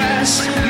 stress.